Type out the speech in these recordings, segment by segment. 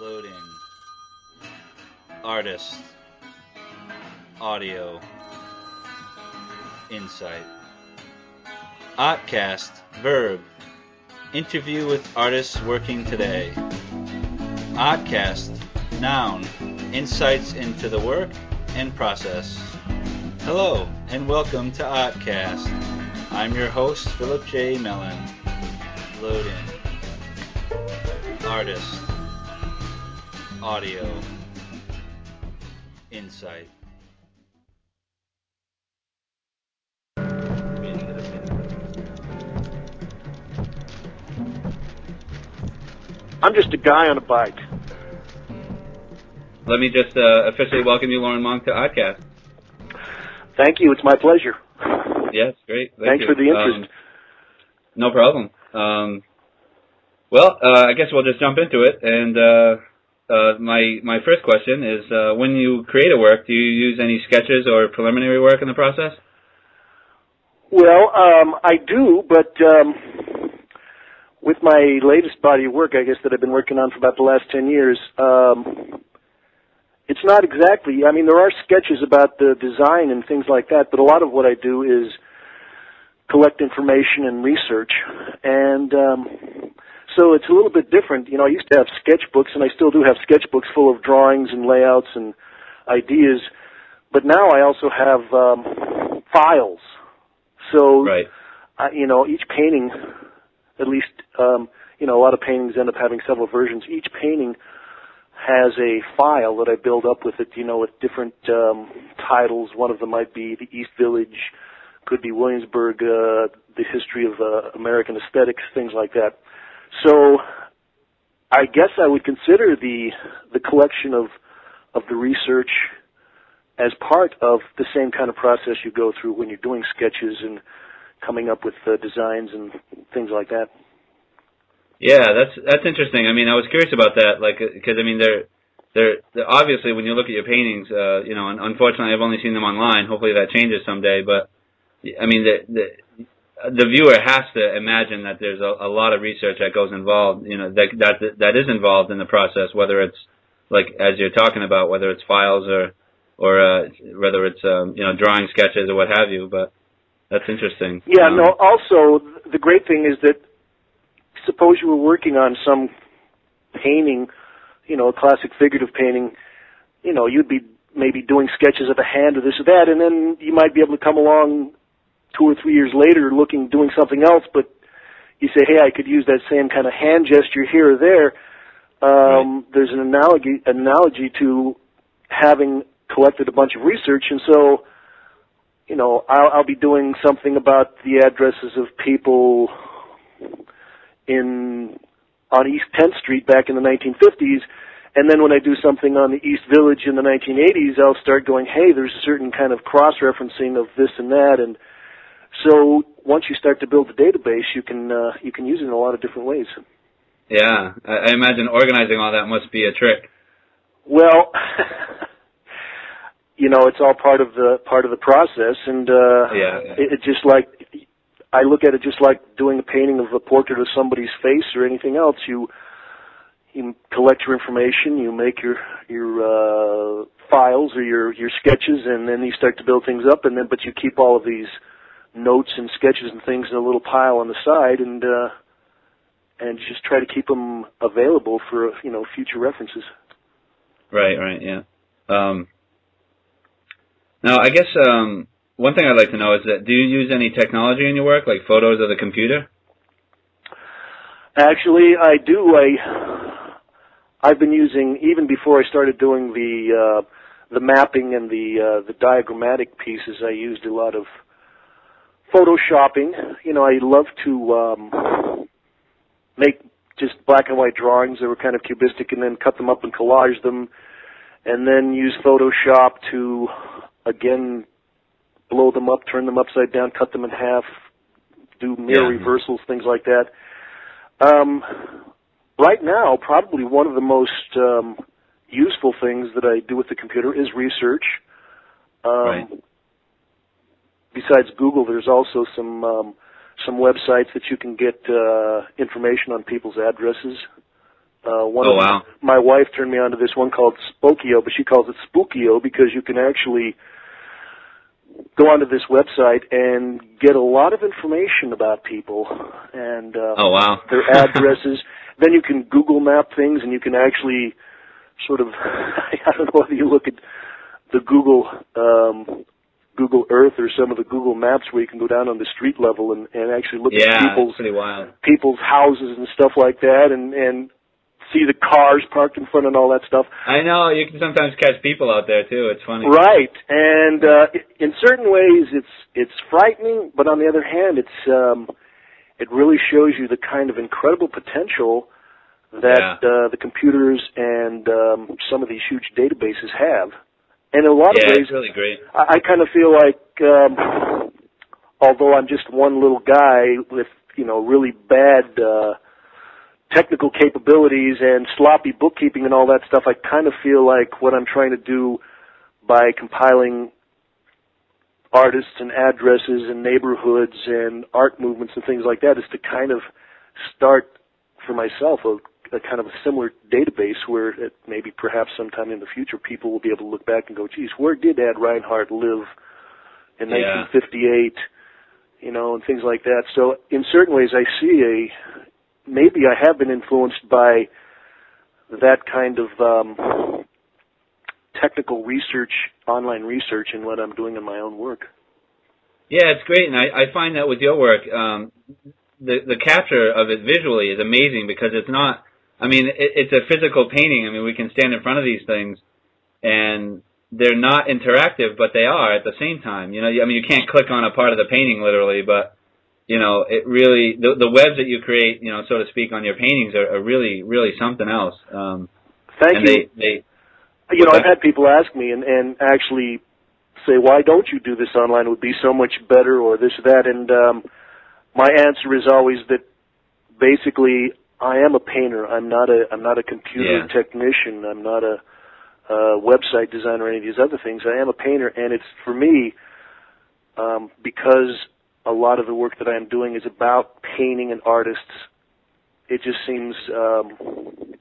Loading. Artist. Audio. Insight. Artcast. Verb. Interview with artists working today. Artcast. Noun. Insights into the work and process. Hello, and welcome to Artcast. I'm your host, Philip J. Mellon. Loading. Artist. Audio. Insight. I'm just a guy on a bike. Let me just uh, officially welcome you, Loren Munk, to Artcast. Thank you. It's my pleasure. Yes, great. Thank Thanks you. for the interest. Um, no problem. Um, well, uh, I guess we'll just jump into it. And uh, uh, my my first question is: uh, When you create a work, do you use any sketches or preliminary work in the process? Well, um, I do, but um, with my latest body of work, I guess that I've been working on for about the last ten years, um, it's not exactly. I mean, there are sketches about the design and things like that, but a lot of what I do is collect information and research, and um, so it's a little bit different. You know, I used to have sketchbooks, and I still do have sketchbooks full of drawings and layouts and ideas, but now I also have um, files. So, Right. I, you know, each painting, at least, um, you know, a lot of paintings end up having several versions. Each painting has a file that I build up with it, you know, with different um, titles. One of them might be the East Village, could be Williamsburg, uh, the history of uh, American aesthetics, things like that. So, I guess I would consider the the collection of of the research as part of the same kind of process you go through when you're doing sketches and coming up with uh, designs and things like that. Yeah, that's that's interesting. I mean, I was curious about that, like, because I mean, they're, they're they're obviously when you look at your paintings, uh, you know, and unfortunately, I've only seen them online. Hopefully, that changes someday. But I mean, the the the viewer has to imagine that there's a, a lot of research that goes involved. You know, that that that is involved in the process, whether it's like as you're talking about, whether it's files or or uh, whether it's um, you know drawing sketches or what have you. But that's interesting. Yeah, Um, no, also, the great thing is that suppose you were working on some painting, you know, a classic figurative painting, you know, you'd be maybe doing sketches of a hand or this or that, and then you might be able to come along two or three years later looking, doing something else, but you say, hey, I could use that same kind of hand gesture here or there. Um, There's an analogy, analogy to having collected a bunch of research, and so, you know, I'll, I'll be doing something about the addresses of people in on East 10th Street back in the 1950s, and then when I do something on the East Village in the 1980s, I'll start going, hey, there's a certain kind of cross-referencing of this and that, and so once you start to build the database, you can uh, you can use it in a lot of different ways. Yeah, I, I imagine organizing all that must be a trick. Well, you know, it's all part of the part of the process, and uh, Yeah. it, it just like I look at it just like doing a painting of a portrait of somebody's face or anything else. You you collect your information, you make your your uh, files or your your sketches, and then you start to build things up, and then but you keep all of these notes and sketches and things in a little pile on the side, and uh, and just try to keep them available for you know future references. Right, right, yeah. Um, now, I guess um, one thing I'd like to know is that do you use any technology in your work, like photos of the computer? Actually, I do. I I've been using even before I started doing the uh, the mapping and the uh, the diagrammatic pieces. I used a lot of photoshopping. You know, I love to um, make just black and white drawings that were kind of cubistic, and then cut them up and collage them, and then use Photoshop to again blow them up, turn them upside down, cut them in half, do mirror Yeah. reversals, things like that. Um, right now, probably one of the most um, useful things that I do with the computer is research. Um, Right. Besides Google, there's also some um, some websites that you can get uh, information on people's addresses. Uh, one oh of wow! My wife turned me on to this one called Spokeo, but she calls it Spookio because you can actually go onto this website and get a lot of information about people and uh, oh wow their addresses. then you can Google map things and you can actually sort of I don't know whether you look at the Google um, Google Earth or some of the Google Maps where you can go down on the street level and, and actually look yeah, at people's wild. people's houses and stuff like that and and see the cars parked in front and all that stuff. I know you can sometimes catch people out there too. It's funny. Right, and uh, in certain ways, it's it's frightening, but on the other hand, it's um, it really shows you the kind of incredible potential that Yeah. uh, the computers and um, some of these huge databases have. And in a lot Yeah, of ways, it's really great. I, I kind of feel like, um, although I'm just one little guy with you know really bad uh, technical capabilities and sloppy bookkeeping and all that stuff, I kind of feel like what I'm trying to do by compiling artists and addresses and neighborhoods and art movements and things like that is to kind of start for myself a, a kind of a similar database where it, maybe perhaps sometime in the future people will be able to look back and go, geez, where did Ad Reinhardt live in Yeah. 1958? You know, and things like that. So in certain ways, I see a maybe I have been influenced by that kind of um, technical research, online research, in what I'm doing in my own work. Yeah, it's great, and I, I find that with your work, um, the the capture of it visually is amazing because it's not. I mean, it, it's a physical painting. I mean, we can stand in front of these things, and they're not interactive, but they are at the same time. You know, I mean, you can't click on a part of the painting literally, but you know, it really the the webs that you create, you know, so to speak, on your paintings are, are really really something else. Um, Thank you. they they you know, I've had people ask me and, and actually say, why don't you do this online? It would be so much better or this that. And um, my answer is always that basically I am a painter. I'm not a I'm not a computer Yeah. technician. I'm not a, a website designer or any of these other things. I am a painter, and it's for me um, because a lot of the work that I am doing is about painting and artists. It just seems um,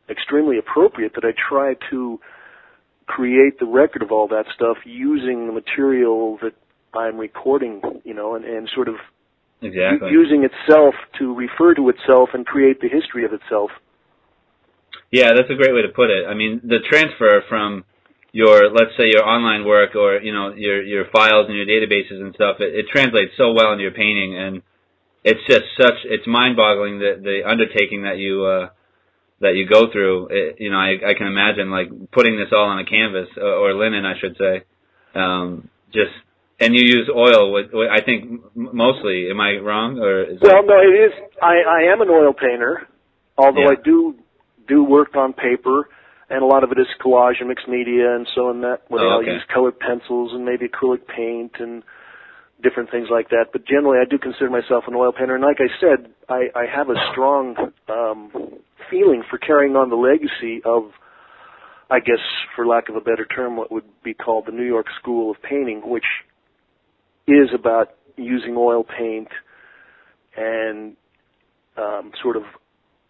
extremely appropriate that I try to create the record of all that stuff using the material that I'm recording, you know, and, and sort of exactly. using itself to refer to itself and create the history of itself. Yeah, that's a great way to put it. I mean, the transfer from your, let's say, your online work or you know your your files and your databases and stuff, it, it translates so well into your painting, and it's just such it's mind-boggling the the undertaking that you uh, that you go through. It, you know, I, I can imagine like putting this all on a canvas uh, or linen, I should say. Um, just and you use oil. With, with I think mostly. Am I wrong or is Well, that, no, it is. I, I am an oil painter, although Yeah. I do do work on paper, and a lot of it is collage and mixed media, and so in that way Oh, I'll use colored pencils and maybe acrylic paint and different things like that. But generally, I do consider myself an oil painter, and like I said, I, I have a strong um, feeling for carrying on the legacy of, I guess, for lack of a better term, what would be called the New York School of Painting, which is about using oil paint and um, sort of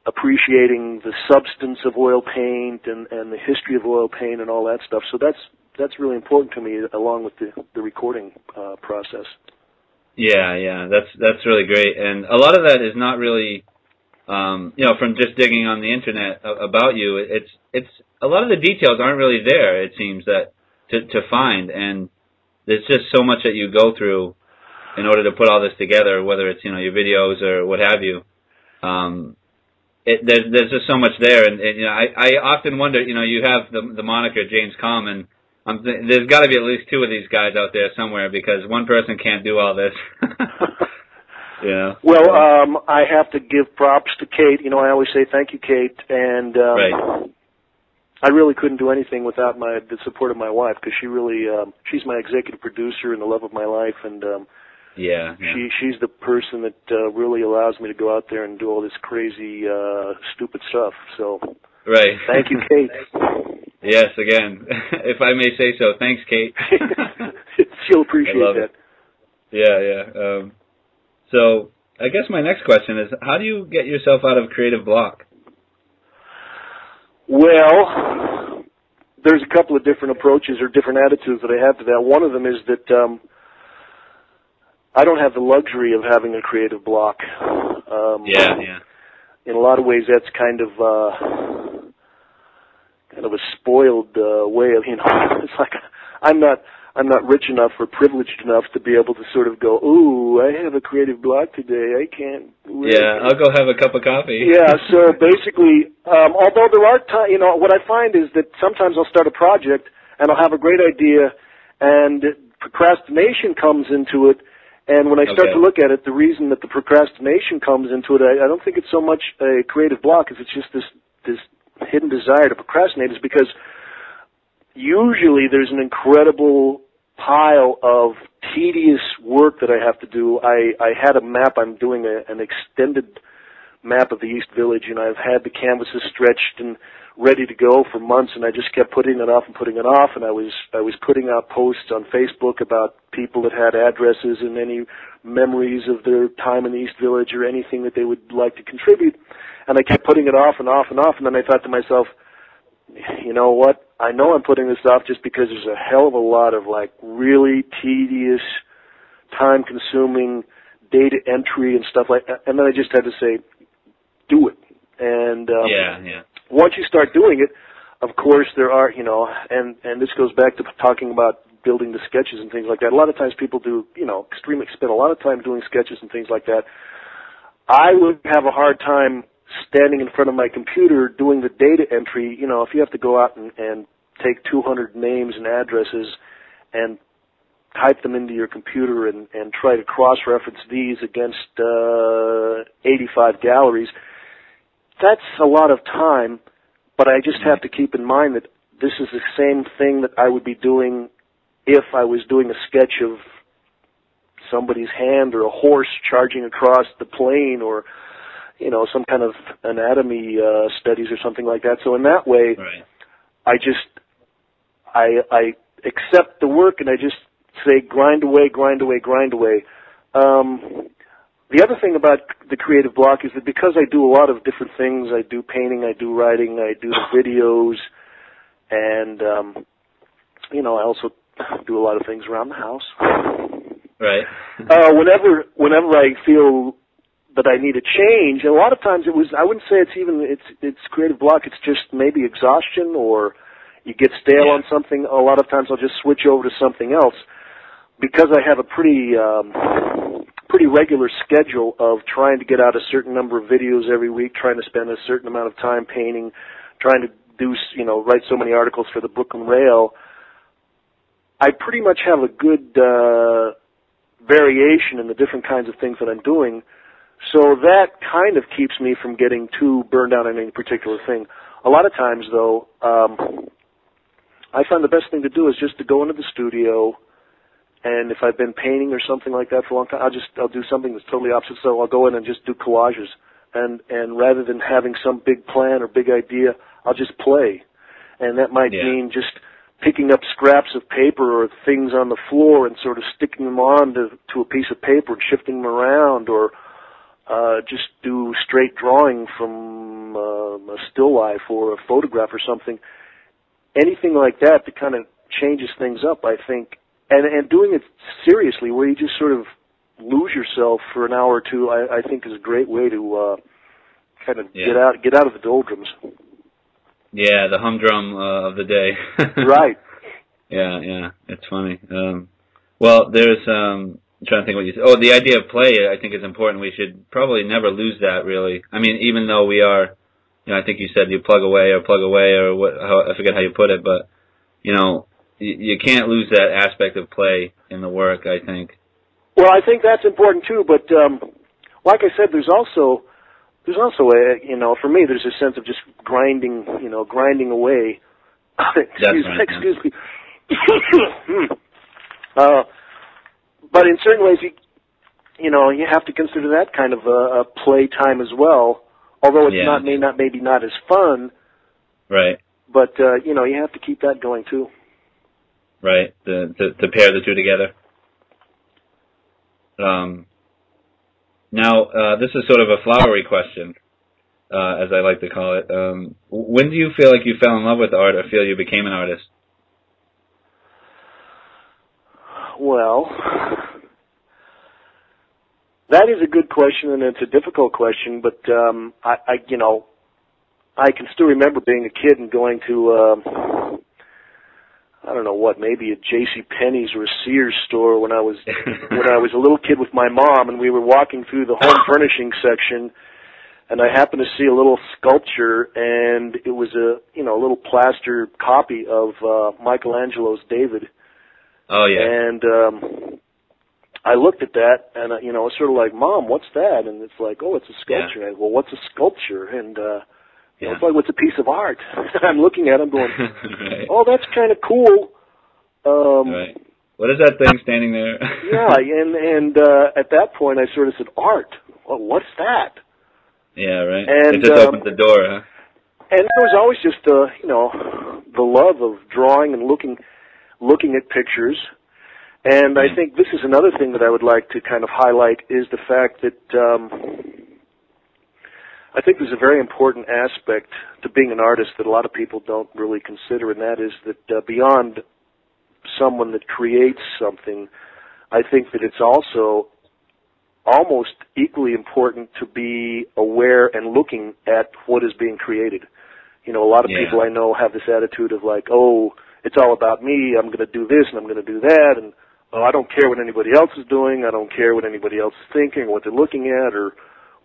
appreciating the substance of oil paint and, and the history of oil paint and all that stuff. So that's that's really important to me, along with the the recording uh, process. Yeah, yeah, that's that's really great, and a lot of that is not really, um, you know, from just digging on the internet about you. It's it's a lot of the details aren't really there. It seems that to to find, and there's just so much that you go through in order to put all this together. Whether it's you know your videos or what have you, um, it, there's there's just so much there, and, and you know, I I often wonder, you know, you have the the moniker James Kalm, and I'm th- there's got to be at least two of these guys out there somewhere because one person can't do all this. yeah. Well, um, I have to give props to Kate. You know, I always say thank you, Kate, and um, Right. I really couldn't do anything without my the support of my wife because she really um, she's my executive producer and the love of my life, and um, yeah. yeah. she she's the person that uh, really allows me to go out there and do all this crazy uh, stupid stuff. So right. thank you, Kate. yes, again, if I may say so. Thanks, Kate. She'll appreciate that. it. Yeah, yeah. Um, so I guess my next question is, how do you get yourself out of creative block? Well, there's a couple of different approaches or different attitudes that I have to that. One of them is that um, I don't have the luxury of having a creative block. Um, yeah, yeah. In a lot of ways, that's kind of uh, kind of a spoiled uh, way of you know. It's like I'm not I'm not rich enough or privileged enough to be able to sort of go, ooh, I have a creative block today. I can't. Wait. Yeah, I'll go have a cup of coffee. yeah. So basically, um, although there are times, you know, what I find is that sometimes I'll start a project and I'll have a great idea, and procrastination comes into it. And when I start okay. to look at it, the reason that the procrastination comes into it, I, I don't think it's so much a creative block as it's just this this hidden desire to procrastinate, is because usually there's an incredible pile of tedious work that I have to do. I, I had a map, I'm doing a, an extended map of the East Village and I've had the canvases stretched and ready to go for months and I just kept putting it off and putting it off and I was I was putting out posts on Facebook about people that had addresses and any memories of their time in the East Village or anything that they would like to contribute and I kept putting it off and off and off and then I thought to myself, you know what? I know I'm putting this off just because there's a hell of a lot of like really tedious, time consuming data entry and stuff like that. And then I just had to say, do it. And um, yeah, yeah. Once you start doing it, of course there are, you know, and and this goes back to talking about building the sketches and things like that. A lot of times people do, you know, extremely spend a lot of time doing sketches and things like that. I would have a hard time standing in front of my computer doing the data entry, you know, if you have to go out and, and take 200 names and addresses and type them into your computer and, and try to cross-reference these against uh, 85 galleries, that's a lot of time, but I just have to keep in mind that this is the same thing that I would be doing if I was doing a sketch of somebody's hand or a horse charging across the plain or you know some kind of anatomy uh, studies or something like that. So in that way, right. I just I I accept the work and I just say grind away, grind away, grind away. Um, the other thing about the creative block is that because I do a lot of different things, I do painting, I do writing, I do the videos, and um, you know I also do a lot of things around the house. Right. uh, whenever whenever I feel that I need a change. And a lot of times it was I wouldn't say it's even it's it's creative block. It's just maybe exhaustion or you get stale yeah. on something. A lot of times I'll just switch over to something else because I have a pretty um, pretty regular schedule of trying to get out a certain number of videos every week, trying to spend a certain amount of time painting, trying to do you know write so many articles for the Brooklyn Rail. I pretty much have a good uh, variation in the different kinds of things that I'm doing so that kind of keeps me from getting too burned out on any particular thing. A lot of times, though, um, I find the best thing to do is just to go into the studio, and if I've been painting or something like that for a long time, I'll just I'll do something that's totally opposite. So I'll go in and just do collages, and and rather than having some big plan or big idea, I'll just play, and that might yeah. mean just picking up scraps of paper or things on the floor and sort of sticking them on to, to a piece of paper and shifting them around, or uh, just do straight drawing from uh, a still life or a photograph or something. Anything like that that kind of changes things up, I think, and and doing it seriously, where you just sort of lose yourself for an hour or two, I, I think is a great way to uh, kind of yeah. get out get out of the doldrums. Yeah, the humdrum uh, of the day. right. Yeah, yeah, it's funny. Um, well, there's um, I'm trying to think what you said. Oh, the idea of play, I think, is important. We should probably never lose that. Really, I mean, even though we are, you know, I think you said you plug away or plug away or what? How, I forget how you put it, but you know, you, you can't lose that aspect of play in the work. I think. Well, I think that's important too. But um, like I said, there's also there's also a you know for me there's a sense of just grinding you know grinding away. excuse right, excuse me. uh, but in certain ways, you you know you have to consider that kind of a, a play time as well. Although it's yeah. not may not maybe not as fun. Right. But uh, you know you have to keep that going too. Right. To to, to pair the two together. Um. Now, uh, this is sort of a flowery question. uh, as I like to call it. Um, when do you feel like you fell in love with art, or feel you became an artist? Well, that is a good question, and it's a difficult question. But um, I, I, you know, I can still remember being a kid and going to, um, I don't know what, maybe a J.C. Penney's or a Sears store when I was when I was a little kid with my mom, and we were walking through the home furnishing section, and I happened to see a little sculpture, and it was a you know a little plaster copy of uh, Michelangelo's David Oh yeah. and um I looked at that and uh, you know, it's sort of like, "Mom, what's that?" And it's like, "Oh, it's a sculpture." Yeah. And I well, what's a sculpture? And uh you know, it's like, "What's a piece of art?" I'm looking at it, I'm going, right. "Oh, that's kind of cool." Um right. What is that thing standing there? yeah, and and uh at that point I sort of said, "Art? Well, what's that?" yeah, right. And, it just um, opens the door, huh? And there was always just uh, you know, the love of drawing and looking looking at pictures. And I Mm. think this is another thing that I would like to kind of highlight is the fact that um, I think there's a very important aspect to being an artist that a lot of people don't really consider, and that is that uh, beyond someone that creates something, I think that it's also almost equally important to be aware and looking at what is being created. You know, a lot of Yeah. people I know have this attitude of like, oh, it's all about me. I'm going to do this and I'm going to do that, and oh, I don't care what anybody else is doing. I don't care what anybody else is thinking, or what they're looking at, or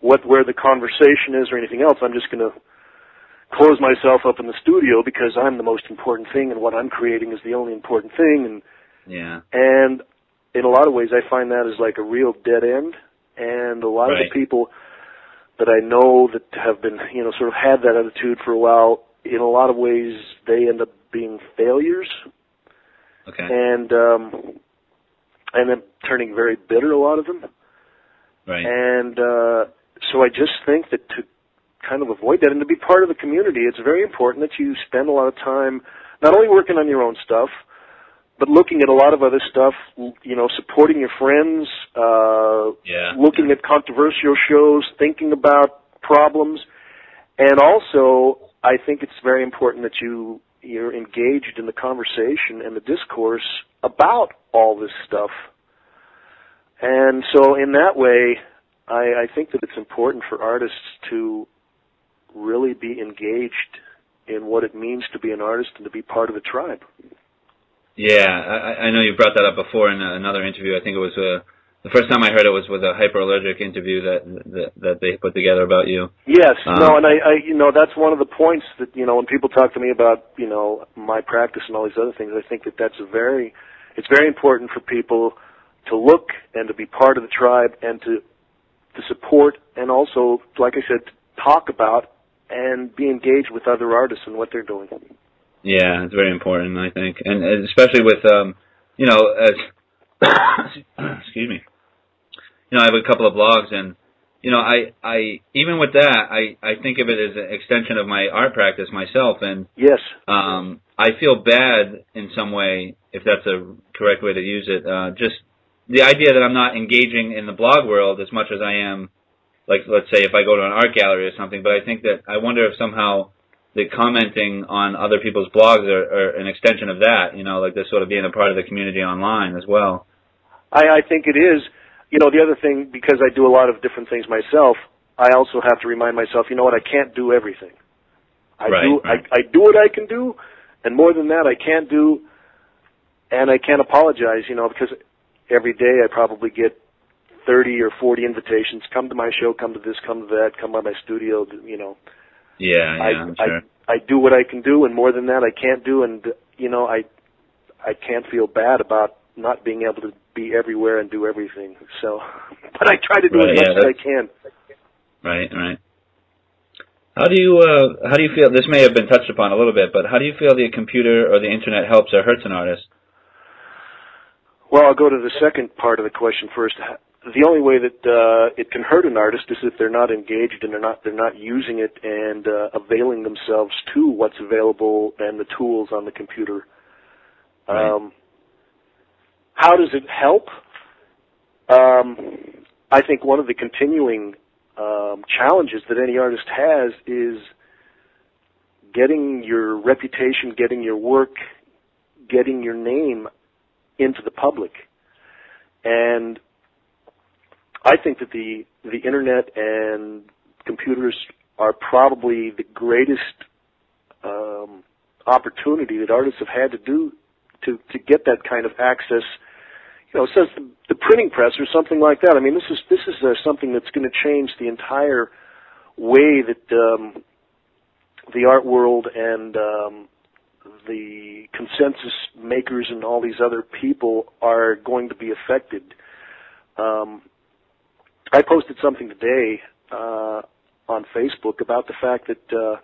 what where the conversation is, or anything else. I'm just going to close myself up in the studio because I'm the most important thing, and what I'm creating is the only important thing. And Yeah. and in a lot of ways, I find that is like a real dead end. And a lot of the people that I know that have been, you know, sort of had that attitude for a while, in a lot of ways, they end up being failures Okay. and um, and then turning very bitter. A lot of them, right. and uh, so I just think that to kind of avoid that and to be part of the community, it's very important that you spend a lot of time not only working on your own stuff, but looking at a lot of other stuff. You know, supporting your friends, uh, yeah. looking at controversial shows, thinking about problems, and also I think it's very important that you you're engaged in the conversation and the discourse about all this stuff. And so in that way, I, I think that it's important for artists to really be engaged in what it means to be an artist and to be part of a tribe. Yeah, I, I know you brought that up before in another interview. I think it was uh, the first time I heard it was with a hyperallergic interview that that, that they put together about you. Yes, Um, no, and I, I, you know, that's one of the points that you know when people talk to me about you know my practice and all these other things. I think that that's a very, it's very important for people to look and to be part of the tribe and to to support and also, like I said, to talk about and be engaged with other artists and what they're doing. Yeah, it's very important, I think, and, and especially with um, you know, as excuse me, you know, I have a couple of blogs, and you know, I I even with that, I I think of it as an extension of my art practice myself, and Yes, um, I feel bad in some way, if that's a correct way to use it. Uh, just the idea that I'm not engaging in the blog world as much as I am, like let's say if I go to an art gallery or something. But I think that I wonder if somehow the commenting on other people's blogs are, are an extension of that. You know, like this sort of being a part of the community online as well. I, I think it is. You know, the other thing because I do a lot of different things myself, I also have to remind myself, you know what, I can't do everything. I Right, do right. I, I do what I can do, and more than that, I can't do, and I can't apologize. You know, because every day I probably get thirty or forty invitations. Come to my show. Come to this. Come to that. Come by my studio. You know, Yeah, yeah, I, I'm sure. I I do what I can do, and more than that, I can't do. And you know, I I can't feel bad about not being able to be everywhere and do everything. So, but I try to do Right, as much as I can. Right, right. How do you uh, how do you feel? This may have been touched upon a little bit, but how do you feel the computer or the internet helps or hurts an artist? Well, I'll go to the second part of the question first. The only way that uh, it can hurt an artist is if they're not engaged and they're not they're not using it and uh, availing themselves to what's available and the tools on the computer. Right. Um, how does it help? Um, I think one of the continuing um, challenges that any artist has is getting your reputation, getting your work, getting your name into the public. And I think that the the internet and computers are probably the greatest um, opportunity that artists have had to do to to get that kind of access. You know, since the, the printing press or something like that. I mean, this is this is uh, something that's going to change the entire way that um, the art world and um, the consensus makers and all these other people are going to be affected. Um, I posted something today uh, on Facebook about the fact that uh,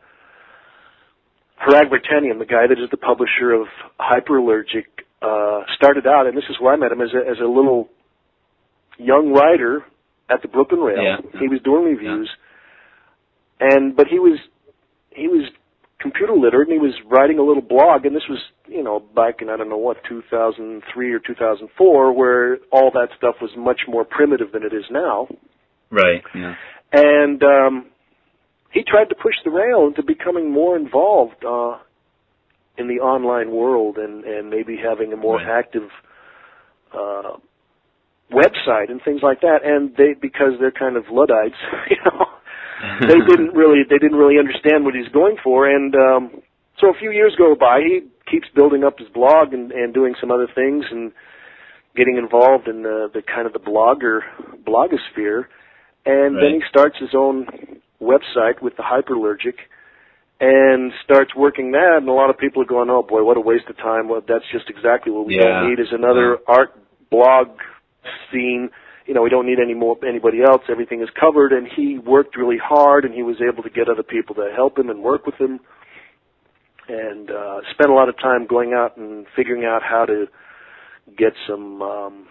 Hrag Vartanian, the guy that is the publisher of Hyperallergic, uh, started out, and this is where I met him as a, as a little young writer at the Brooklyn Rail. Yeah. He was doing reviews, yeah. and but he was he was computer literate and he was writing a little blog and this was you know back in I don't know what 2003 or 2004 where all that stuff was much more primitive than it is now. Right. Yeah. And um he tried to push the rail into becoming more involved uh, in the online world and, and maybe having a more right. active uh, website and things like that. And they, because they're kind of luddites, you know, they didn't really they didn't really understand what he's going for. And um, so a few years go by. He keeps building up his blog and, and doing some other things and getting involved in the, the kind of the blogger blogosphere. And right. then he starts his own website with the hyperallergic and starts working that and a lot of people are going, Oh boy, what a waste of time. Well that's just exactly what we yeah. don't need is another yeah. art blog scene. You know, we don't need any more anybody else. Everything is covered and he worked really hard and he was able to get other people to help him and work with him and uh spent a lot of time going out and figuring out how to get some um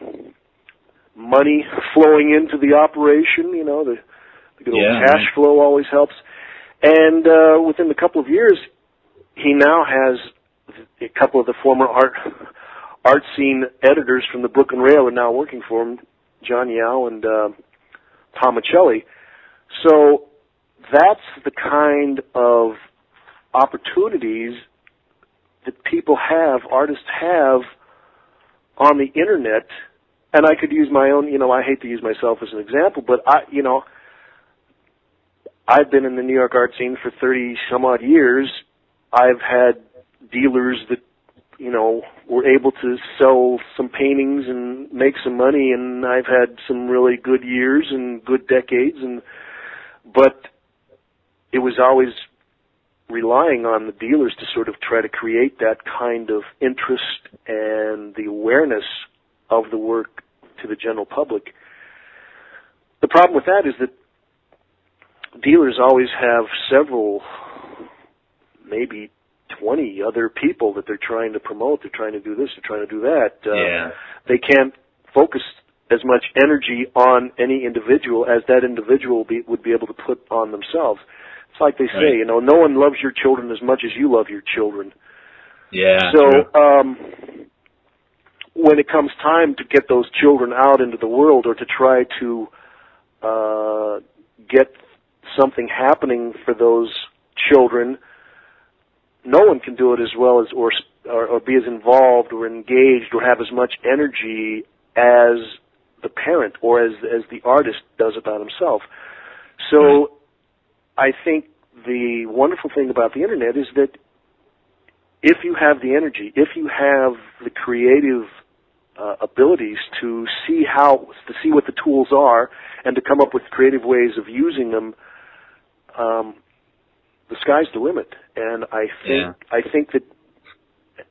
money flowing into the operation, you know, the the good yeah, old cash right. flow always helps. And uh, within a couple of years, he now has a couple of the former art art scene editors from the Brooklyn Rail are now working for him, John Yau and uh, Tom Micchelli. So that's the kind of opportunities that people have, artists have on the internet. And I could use my own, you know, I hate to use myself as an example, but I, you know, I've been in the New York art scene for 30 some odd years. I've had dealers that, you know, were able to sell some paintings and make some money and I've had some really good years and good decades and, but it was always relying on the dealers to sort of try to create that kind of interest and the awareness of the work to the general public. The problem with that is that dealers always have several, maybe 20 other people that they're trying to promote. They're trying to do this, they're trying to do that. Uh, yeah. They can't focus as much energy on any individual as that individual be, would be able to put on themselves. It's like they say, Right. you know, no one loves your children as much as you love your children. Yeah. So, um, when it comes time to get those children out into the world or to try to uh, get something happening for those children, no one can do it as well as or, or or be as involved or engaged or have as much energy as the parent or as as the artist does about himself. So I think the wonderful thing about the internet is that if you have the energy, if you have the creative uh, abilities to see how to see what the tools are and to come up with creative ways of using them, um, the sky's the limit. And I think Yeah. I think that,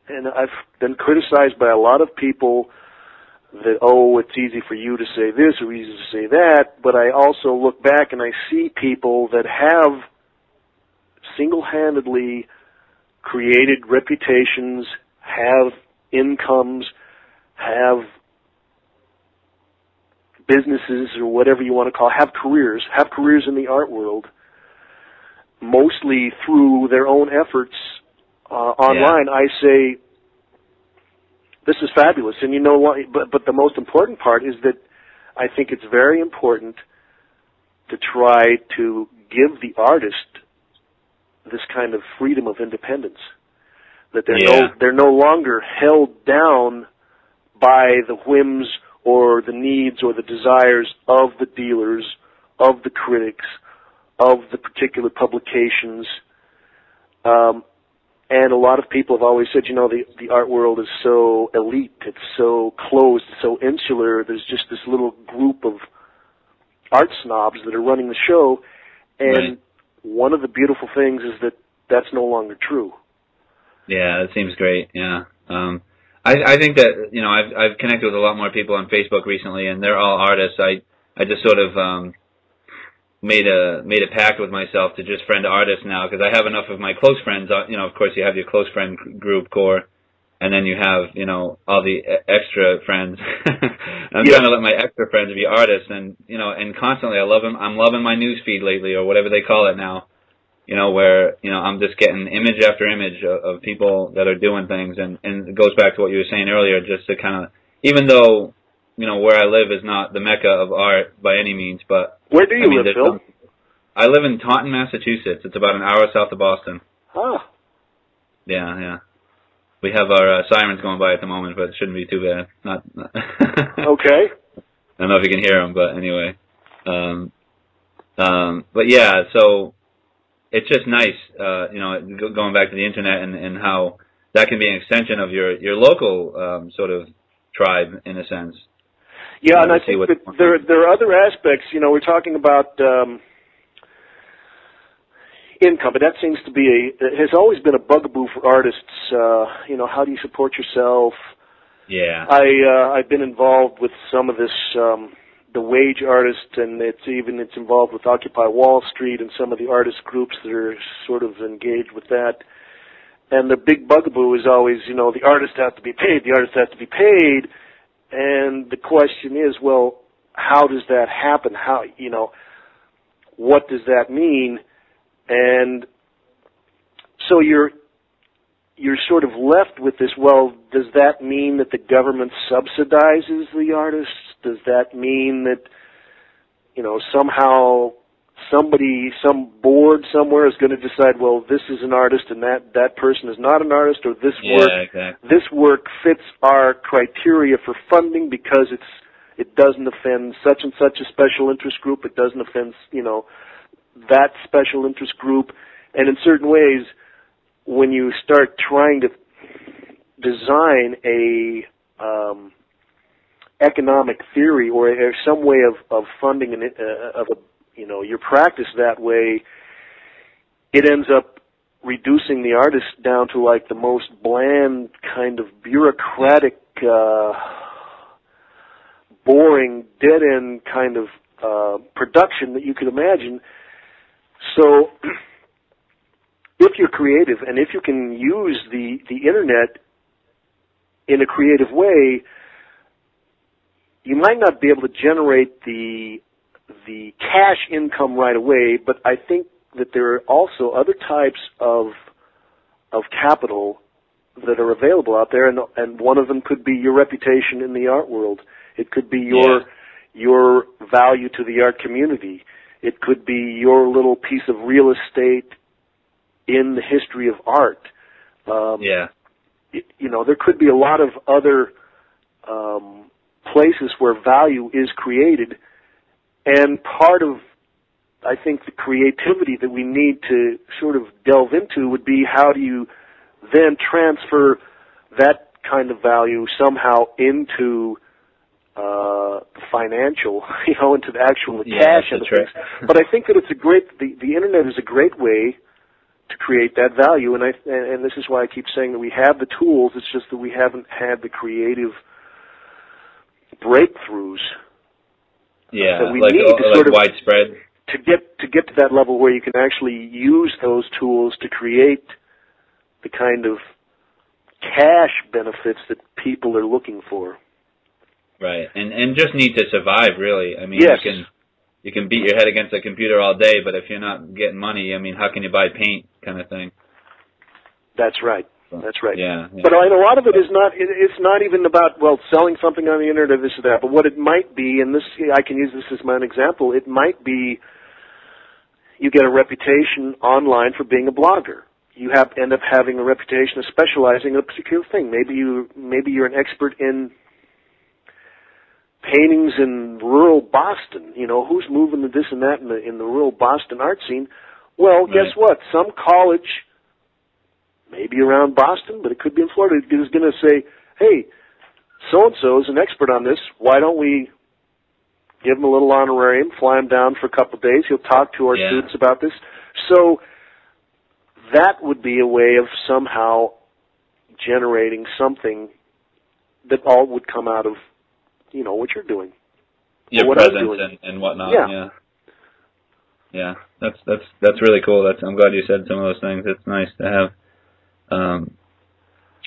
and I've been criticized by a lot of people that oh it's easy for you to say this or easy to say that, but I also look back and I see people that have single-handedly created reputations, have incomes, have businesses or whatever you want to call, have careers, have careers in the art world, mostly through their own efforts uh, online. I say, this is fabulous, and you know what? But but the most important part is that I think it's very important to try to give the artist this kind of freedom of independence. That they're Yeah. no they're no longer held down by the whims or the needs or the desires of the dealers, of the critics, of the particular publications. Um, and a lot of people have always said, you know, the the art world is so elite, it's so closed, so insular. There's just this little group of art snobs that are running the show, and Right. one of the beautiful things is that that's no longer true. Yeah, that seems great. Yeah. Um I I think that you know, I've I've connected with a lot more people on Facebook recently and they're all artists. I I just sort of um made a made a pact with myself to just friend artists now because I have enough of my close friends, uh, you know, of course you have your close friend group core and then you have, you know, all the e- extra friends. I'm Yeah. trying to let my extra friends be artists and, you know, and constantly I love them. I'm loving my news feed lately or whatever they call it now you know, where, you know, I'm just getting image after image of, of people that are doing things and, and it goes back to what you were saying earlier, just to kind of, even though, you know, where I live is not the mecca of art by any means, but Where do you I mean, live, Phil? I live in Taunton, Massachusetts. It's about an hour south of Boston. Ah, Yeah, yeah. We have our uh, sirens going by at the moment, but it shouldn't be too bad. Not. not okay. I don't know if you can hear them, but anyway. Um, um, but yeah, so it's just nice, uh, you know, going back to the internet and, and how that can be an extension of your your local um, sort of tribe in a sense. Yeah, and I think that there there are other aspects. You know, we're talking about um, income, but that seems to be a has always been a bugaboo for artists. Uh, you know, how do you support yourself? Yeah, I uh, I've been involved with some of this um, the wage artists, and it's even it's involved with Occupy Wall Street and some of the artist groups that are sort of engaged with that. And the big bugaboo is always, you know, the artist has to be paid. The artist has to be paid. And the question is, well, how does that happen? How, you know, what does that mean? And so you're you're sort of left with this. Well, does that mean that the government subsidizes the artists? Does that mean that you know somehow somebody, some board somewhere is going to decide, well, this is an artist and that that person is not an artist, or this yeah, work exactly. this work fits our criteria for funding because it's it doesn't offend such and such a special interest group. It doesn't offend you know that special interest group, and in certain ways, when you start trying to design a um, economic theory or, or some way of, of funding an, uh, of a you know your practice that way, it ends up reducing the artist down to like the most bland kind of bureaucratic, uh, boring, dead end kind of uh, production that you could imagine. So, if you're creative and if you can use the the internet in a creative way, you might not be able to generate the the cash income right away, but I think that there are also other types of of capital that are available out there, and and one of them could be your reputation in the art world. It could be your Yeah. your value to the art community. It could be your little piece of real estate in the history of art. Um, Yeah, y- you know, there could be a lot of other um, places where value is created, and part of, I think, the creativity that we need to sort of delve into would be how do you then transfer that kind of value somehow into uh, financial, you know, into the actual Yeah, cash and right. things. But I think that it's a great. The, the internet is a great way to create that value, and I and this is why I keep saying that we have the tools. It's just that we haven't had the creative breakthroughs yeah, that we like need uh, to like sort of- widespread. to get to get to that level where you can actually use those tools to create the kind of cash benefits that people are looking for. Right, and and just need to survive. Really, I mean, Yes. you can you can beat your head against a computer all day, but if you're not getting money, I mean, how can you buy paint, kind of thing? That's right. That's right. Yeah, yeah. But and a lot of it is not. It, it's not even about well selling something on the internet or this or that. But what it might be, and this I can use this as my own example. It might be you get a reputation online for being a blogger. You have end up having a reputation of specializing in a particular thing. Maybe you maybe you're an expert in paintings in rural Boston. You know, who's moving to this and that in the in the rural Boston art scene? Well, Right. guess what? Some college, maybe around Boston, but it could be in Florida, is going to say, "Hey, so and so is an expert on this. Why don't we give him a little honorarium, fly him down for a couple of days? He'll talk to our Yeah. students about this." So that would be a way of somehow generating something that all would come out of you know what you're doing. Your what I'm presence doing. and, and whatnot. Yeah. yeah. Yeah, that's that's that's really cool. That's I'm glad you said some of those things. It's nice to have. Um,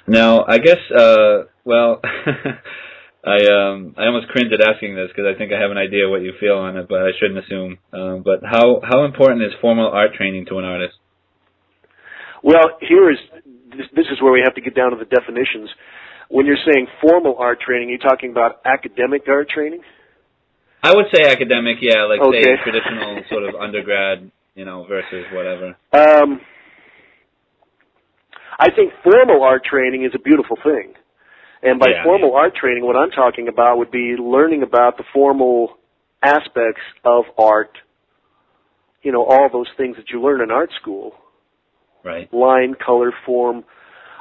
now, I guess, uh, well, I um, I almost cringe at asking this because I think I have an idea what you feel on it, but I shouldn't assume. Um, but how how important is formal art training to an artist? Well, here is this, this is where we have to get down to the definitions. When you're saying formal art training, you're talking about academic art training. I would say academic, yeah, like say traditional sort of undergrad, you know, versus whatever. Um, I think formal art training is a beautiful thing. And by Yeah. formal art training, what I'm talking about would be learning about the formal aspects of art. You know, all those things that you learn in art school. Right. line, color, form.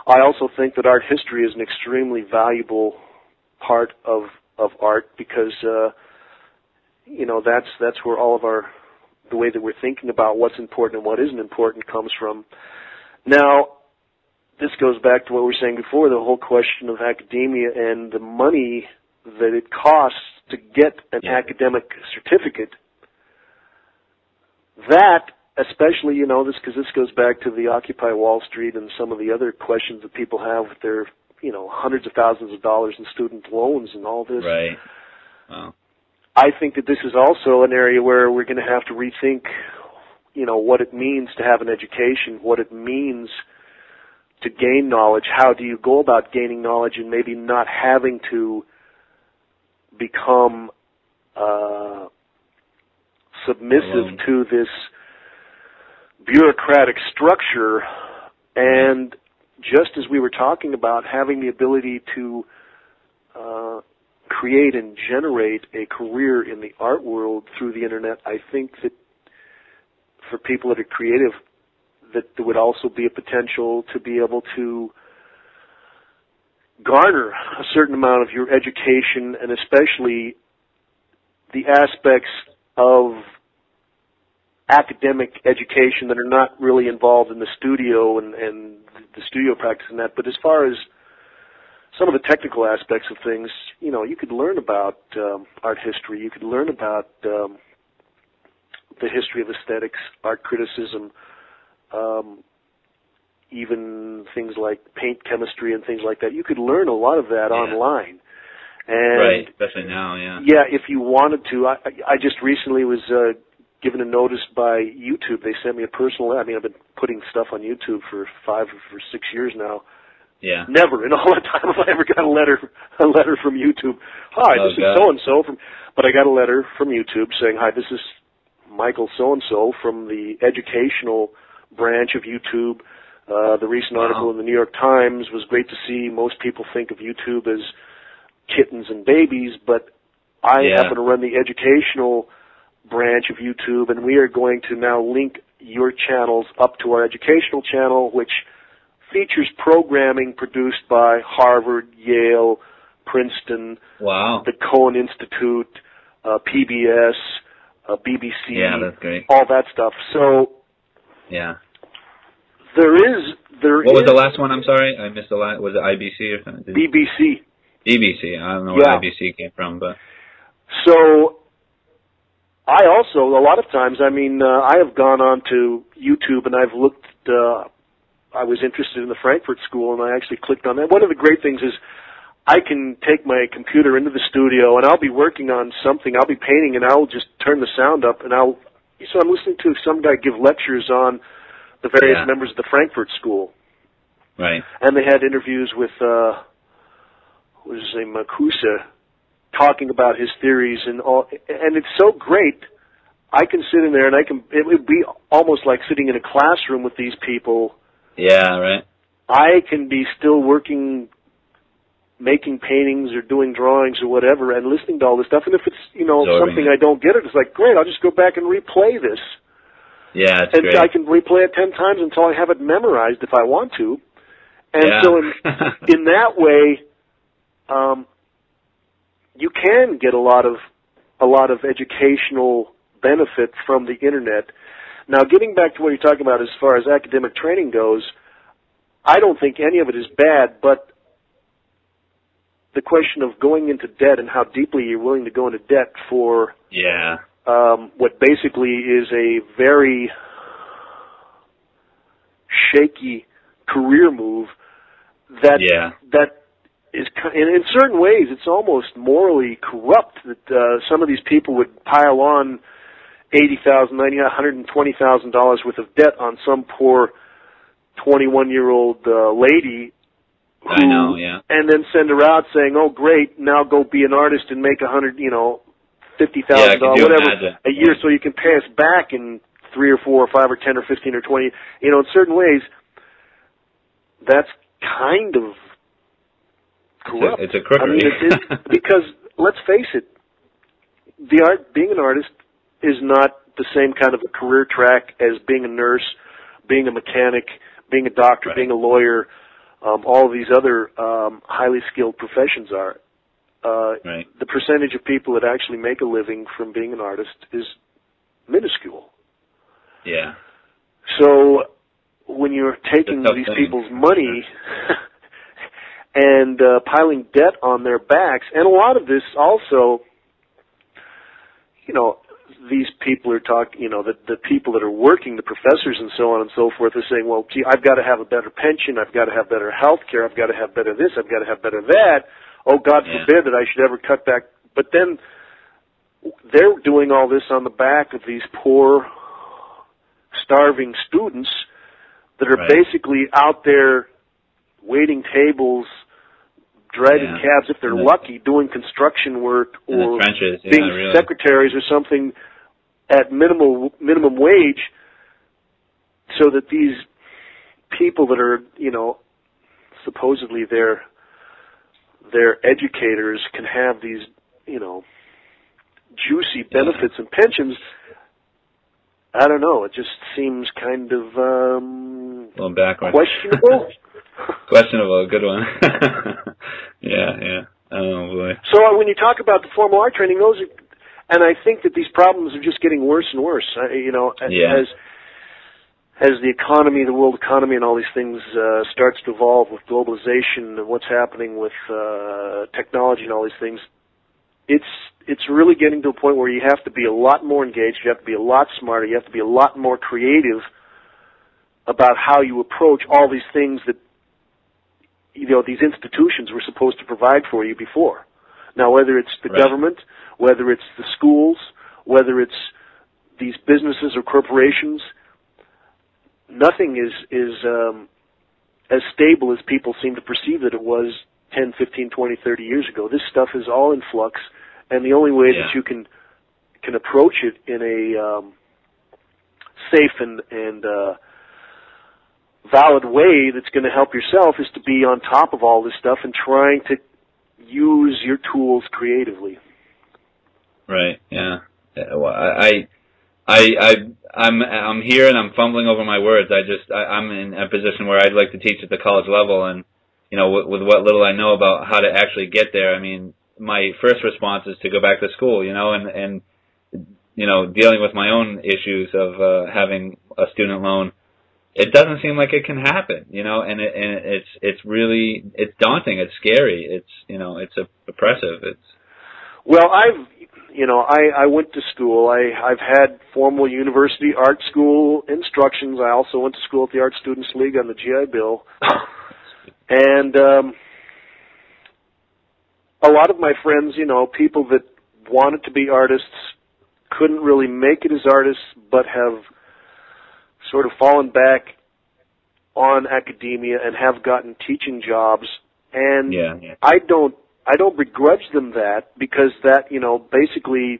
I also think that art history is an extremely valuable part of of art because uh, you know that's that's where all of our the way that we're thinking about what's important and what isn't important comes from. Now, this goes back to what we were saying before, the whole question of academia and the money that it costs to get an Yeah. academic certificate. That, especially, you know, this because this goes back to the Occupy Wall Street and some of the other questions that people have with their, you know, hundreds of thousands of dollars in student loans and all this. Right. Wow. I think that this is also an area where we're going to have to rethink, you know, what it means to have an education, what it means to gain knowledge. How do you go about gaining knowledge and maybe not having to become uh, submissive to this bureaucratic structure and just as we were talking about having the ability to uh, create and generate a career in the art world through the internet, I think that for people that are creative, that there would also be a potential to be able to garner a certain amount of your education and especially the aspects of academic education that are not really involved in the studio and, and the studio practice and that, but as far as some of the technical aspects of things, you know, you could learn about um, art history. You could learn about um, the history of aesthetics, art criticism, um, even things like paint chemistry and things like that. You could learn a lot of that Yeah. online. And right. Especially now, yeah. yeah, if you wanted to, I, I just recently was uh, given a notice by YouTube. They sent me a personal. I mean, I've been putting stuff on YouTube for five or six years now. Yeah. Never in all that time have I ever got a letter a letter from YouTube. Hi, Oh, this God. is so and so from. But I got a letter from YouTube saying, "Hi, this is Michael so and so from the educational branch of YouTube." Uh, the recent Wow. article in the New York Times was great to see. Most people think of YouTube as kittens and babies, but I Yeah. happen to run the educational branch of YouTube, and we are going to now link your channels up to our educational channel, which features programming produced by Harvard, Yale, Princeton, Wow. the Cohen Institute, uh, PBS, uh, BBC, Yeah, all that stuff. So Yeah. there is there What was the last one? I'm sorry, I missed the last. Was it IBC or something? BBC. BBC. I don't know Yeah. where IBC came from, but So I also a lot of times I mean uh, I have gone on to YouTube and I've looked uh I was interested in the Frankfurt School and I actually clicked on that. One of the great things is I can take my computer into the studio and I'll be working on something, I'll be painting and I'll just turn the sound up and I'll so I'm listening to some guy give lectures on the various Yeah. members of the Frankfurt School right. and they had interviews with uh what was his name Marcuse talking about his theories and all and it's so great I can sit in there and I can. It would be almost like sitting in a classroom with these people. Yeah, right. I can be still working, making paintings or doing drawings or whatever, and listening to all this stuff. And if it's you know Absorbing something it. I don't get it, it's like great. I'll just go back and replay this, Yeah, it's and great. I can replay it ten times until I have it memorized if I want to. And yeah. so in in that way, um, you can get a lot of a lot of educational benefit from the internet. Now, getting back to what you're talking about as far as academic training goes, I don't think any of it is bad, but the question of going into debt and how deeply you're willing to go into debt for yeah. um, what basically is a very shaky career move that Yeah. that is and in certain ways it's almost morally corrupt that uh, some of these people would pile on eighty thousand, ninety, one hundred and twenty thousand dollars worth of debt on some poor twenty-one year old uh, lady. I know, yeah. And then send her out saying, "Oh, great! Now go be an artist and make a hundred, you know, fifty thousand Yeah, dollars, whatever, imagine? a year, so you can pay us back in three or four or five or ten or fifteen or twenty. You know, in certain ways, that's kind of corrupt. It's a, it's a crookery. I mean, it is because let's face it, the art, being an artist, is not the same kind of a career track as being a nurse, being a mechanic, being a doctor, Right. being a lawyer. Um, all of these other um, highly skilled professions are. Uh, right. The percentage of people that actually make a living from being an artist is minuscule. Yeah. So when you're taking It's a tough these thing, people's money and uh, piling debt on their backs, and a lot of this also, you know, these people are talking, you know, the, the people that are working, the professors and so on and so forth are saying, well, gee, I've got to have a better pension, I've got to have better health care, I've got to have better this, I've got to have better that. Oh, God Yeah. forbid that I should ever cut back. But then they're doing all this on the back of these poor, starving students that are Right. basically out there waiting tables, dragging Yeah. cabs if they're the- lucky, doing construction work or. Yeah, being really. secretaries or something at minimum minimum wage so that these people that are, you know, supposedly their their educators can have these, you know, juicy benefits and pensions. I don't know. It just seems kind of um a little backwards. questionable. Questionable. Good one. yeah, yeah. Oh boy. So uh, when you talk about the formal art training, those are, and I think that these problems are just getting worse and worse. You know, Yeah. as as the economy, the world economy, and all these things uh, starts to evolve with globalization and what's happening with uh, technology and all these things, it's it's really getting to a point where you have to be a lot more engaged. You have to be a lot smarter. You have to be a lot more creative about how you approach all these things that you know these institutions were supposed to provide for you before. Now, whether it's the Right. government, whether it's the schools, whether it's these businesses or corporations, nothing is is um, as stable as people seem to perceive that it was 10, 15, 20, 30 years ago. This stuff is all in flux, and the only way Yeah. that you can can approach it in a um, safe and and uh, valid way that's going to help yourself is to be on top of all this stuff and trying to use your tools creatively. Right. Yeah. Well, I, I, I, I'm, I'm here and I'm fumbling over my words. I just, I, I'm in a position where I'd like to teach at the college level, and you know, with, with what little I know about how to actually get there, I mean, my first response is to go back to school. You know, and and you know, dealing with my own issues of uh, having a student loan. It doesn't seem like it can happen, you know, and it, and it's it's really it's daunting, it's scary, it's you know, it's oppressive, it's Well, I've you know I I went to school. I I've had formal university art school instructions. I also went to school at the Art Students League on the GI Bill, and um, a lot of my friends, you know, people that wanted to be artists, couldn't really make it as artists, but have sort of fallen back on academia and have gotten teaching jobs. And yeah, yeah. I don't I don't begrudge them that because that you know basically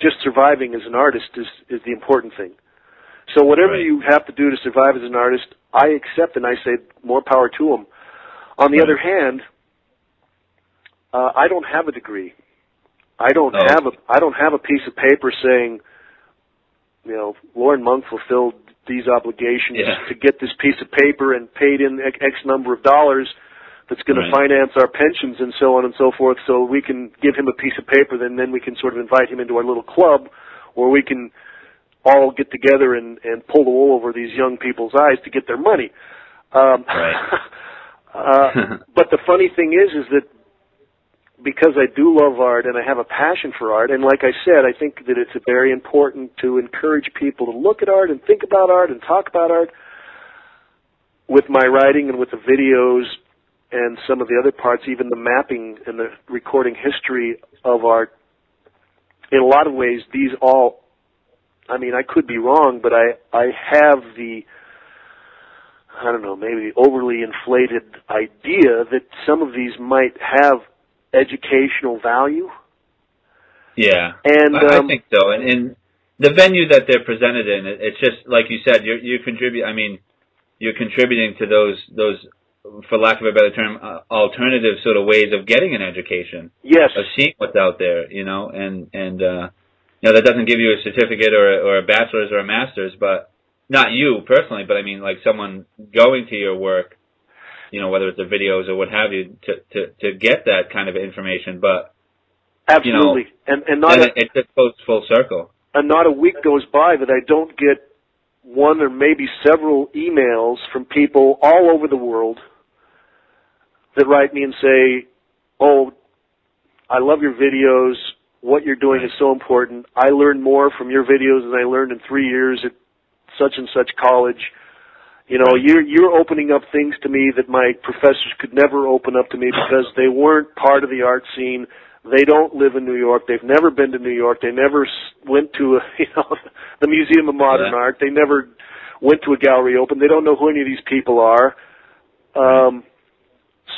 just surviving as an artist is is the important thing. So whatever Right. you have to do to survive as an artist, I accept and I say more power to them. On the Right. other hand, uh, I don't have a degree. I don't Oh. have a I don't have a piece of paper saying, you know, Loren Munk fulfilled these obligations Yeah. to get this piece of paper and paid in X number of dollars that's going Right. to finance our pensions and so on and so forth so we can give him a piece of paper then then we can sort of invite him into our little club where we can all get together and and pull the wool over these young people's eyes to get their money um Right. uh but the funny thing is is that because I do love art and I have a passion for art, and like I said, I think that it's very important to encourage people to look at art and think about art and talk about art. With my writing and with the videos and some of the other parts, even the mapping and the recording history of art, in a lot of ways, these all, I mean, I could be wrong, but I, I have the, I don't know, maybe overly inflated idea that some of these might have educational value. Yeah, And I, um, I think so. And, and the venue that they're presented in, it, it's just like you said. You're you contribute. I mean, you're contributing to those those, for lack of a better term, uh, alternative sort of ways of getting an education, yes, of seeing what's out there. You know, and and uh, you know that doesn't give you a certificate or a, or a bachelor's or a master's, but not you personally, but I mean like someone going to your work. You know, whether it's the videos or what have you, to to to get that kind of information, but absolutely. and and not a, it, just goes full circle. and not a week goes by that I don't get one or maybe several emails from people all over the world that write me and say, "Oh, I love your videos. What you're doing is so important. I learned more from your videos than I learned in 3 years at such and such college." You know, you're you're opening up things to me that my professors could never open up to me because they weren't part of the art scene. They don't live in New York. They've never been to New York. They never went to a, you know the Museum of Modern Yeah. Art. They never went to a gallery open. They don't know who any of these people are. Um,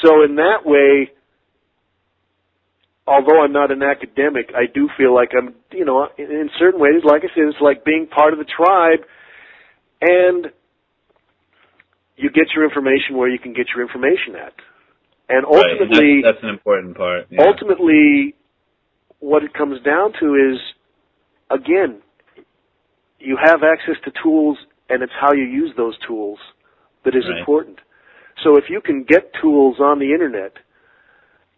so in that way, although I'm not an academic, I do feel like I'm, you know, in, in certain ways, like I said, it's like being part of the tribe, and you get your information where you can get your information at. And Right, ultimately, that's, that's an important part. Yeah. ultimately, what it comes down to is, again, you have access to tools, and it's how you use those tools that is Right. important. So if you can get tools on the internet,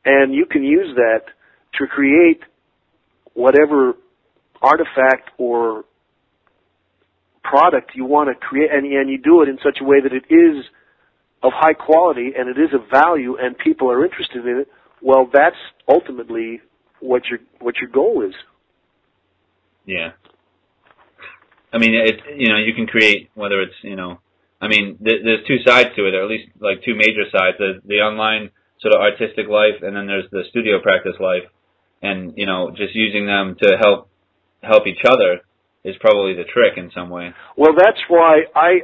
and you can use that to create whatever artifact or product you want to create, and, and you do it in such a way that it is of high quality and it is of value, and people are interested in it. Well, that's ultimately what your what your goal is. Yeah. I mean, it you know you can create whether it's you know, I mean th- there's two sides to it, or at least like two major sides. The the online sort of artistic life, and then there's the studio practice life, and you know just using them to help help each other is probably the trick in some way. Well, that's why I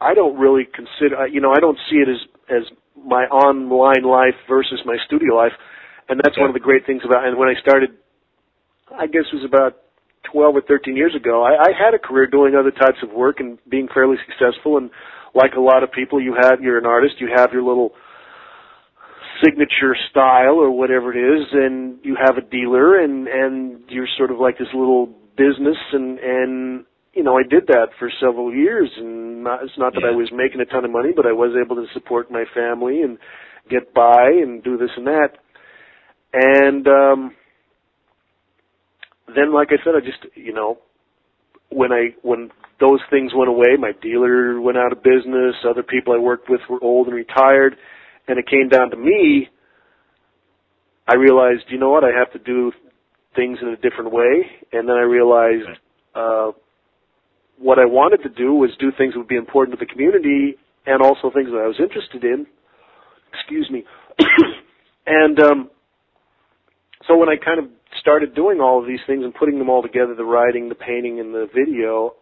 I don't really consider you know I don't see it as as my online life versus my studio life, and that's one of the great things about. And when I started, I guess it was about twelve or thirteen years ago. I, I had a career doing other types of work and being fairly successful. And like a lot of people, you have you're an artist, you have your little signature style or whatever it is and you have a dealer and and you're sort of like this little business and and you know I did that for several years and not, it's not that I was making a ton of money but I was able to support my family and get by and do this and that. And um then like I said I just you know when I when those things went away my dealer went out of business other people I worked with were old and retired and it came down to me, I realized, you know what, I have to do things in a different way. And then I realized uh, what I wanted to do was do things that would be important to the community and also things that I was interested in. Excuse me. and um, so when I kind of started doing all of these things and putting them all together, the writing, the painting, and the video,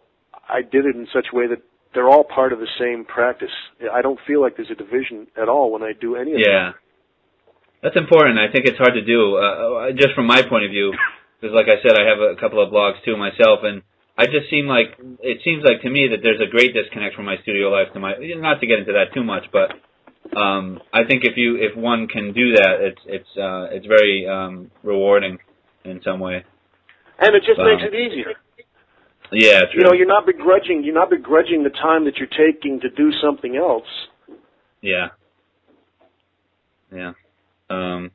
I did it in such a way that they're all part of the same practice. I don't feel like there's a division at all when I do any of Yeah. That's important. I think it's hard to do. Uh, just from my point of view, because, like I said, I have a couple of blogs too myself, and I just seem like it seems like to me that there's a great disconnect from my studio life to my. Not to get into that too much, but um, I think if you if one can do that, it's it's uh, it's very um, rewarding in some way. And it just Wow. makes it easier. Yeah, true. You know, you're not begrudging you're not begrudging the time that you're taking to do something else. Yeah. Yeah. Um,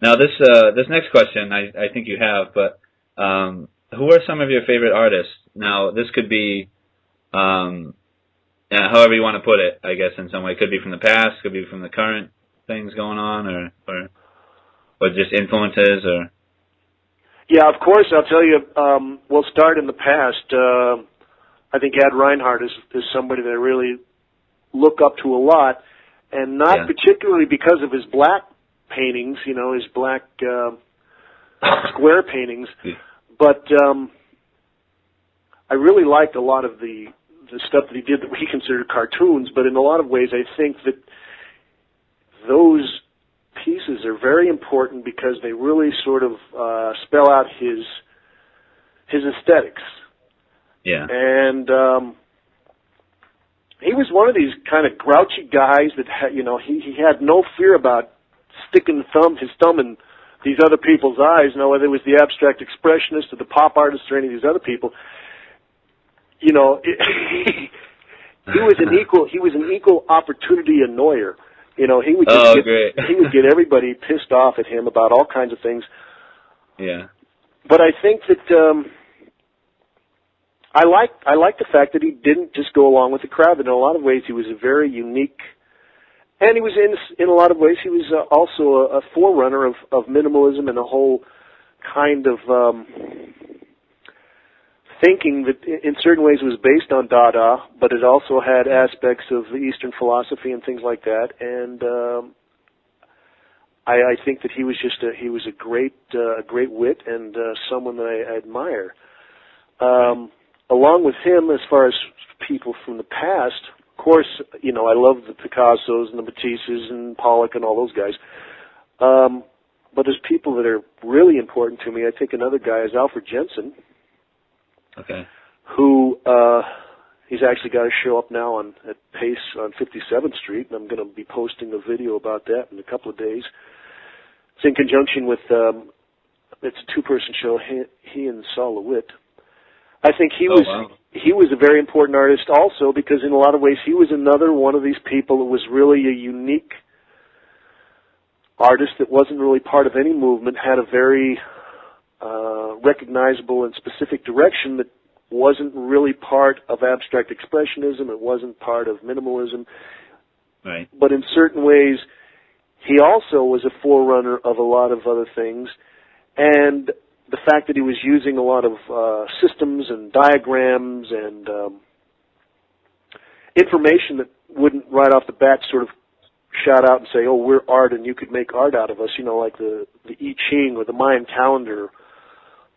now this uh, this next question I, I think you have, but um, who are some of your favorite artists? Now this could be um, however you want to put it, I guess in some way. It could be from the past, could be from the current things going on, or or or just influences, or Yeah, of course. I'll tell you. Um, we'll start in the past. Uh, I think Ad Reinhardt is is somebody that I really look up to a lot, and not Yeah. particularly because of his black paintings. You know, his black uh, square paintings, Yeah. but um, I really liked a lot of the the stuff that he did that we considered cartoons. But in a lot of ways, I think that those pieces are very important because they really sort of uh, spell out his his aesthetics. yeah, And um, he was one of these kind of grouchy guys that had, you know he he had no fear about sticking the thumb his thumb in these other people's eyes. You know whether it was the abstract expressionist or the pop artist or any of these other people. You know, it, he was an equal he was an equal opportunity annoyer. You know, he would just Oh, get, great. he would get everybody pissed off at him about all kinds of things. yeah, But I think that um I like I like the fact that he didn't just go along with the crowd. In a lot of ways he was a very unique, and he was in in a lot of ways he was uh, also a, a forerunner of of minimalism and a whole kind of um thinking that in certain ways was based on Dada, but it also had aspects of the Eastern philosophy and things like that. And um, I, I think that he was just a he was a great uh, a great wit and uh, someone that I, I admire. Um, along with him, as far as people from the past, of course, you know I love the Picassos and the Matisses and Pollock and all those guys. Um, but there's people that are really important to me. I think another guy is Alfred Jensen okay, who uh he's actually got a show up now on at Pace on 57th Street, and I'm going to be posting a video about that in a couple of days. It's in conjunction with um it's a two-person show. He, he and Sol LeWitt. I think he Oh, was wow. he was a very important artist also because in a lot of ways he was another one of these people that was really a unique artist that wasn't really part of any movement, had a very uh, recognizable and specific direction that wasn't really part of abstract expressionism. It wasn't part of minimalism, right, but in certain ways, he also was a forerunner of a lot of other things. And the fact that he was using a lot of uh, systems and diagrams and um, information that wouldn't right off the bat sort of shout out and say, "Oh, we're art, and you could make art out of us," you know, like the the I Ching or the Mayan calendar,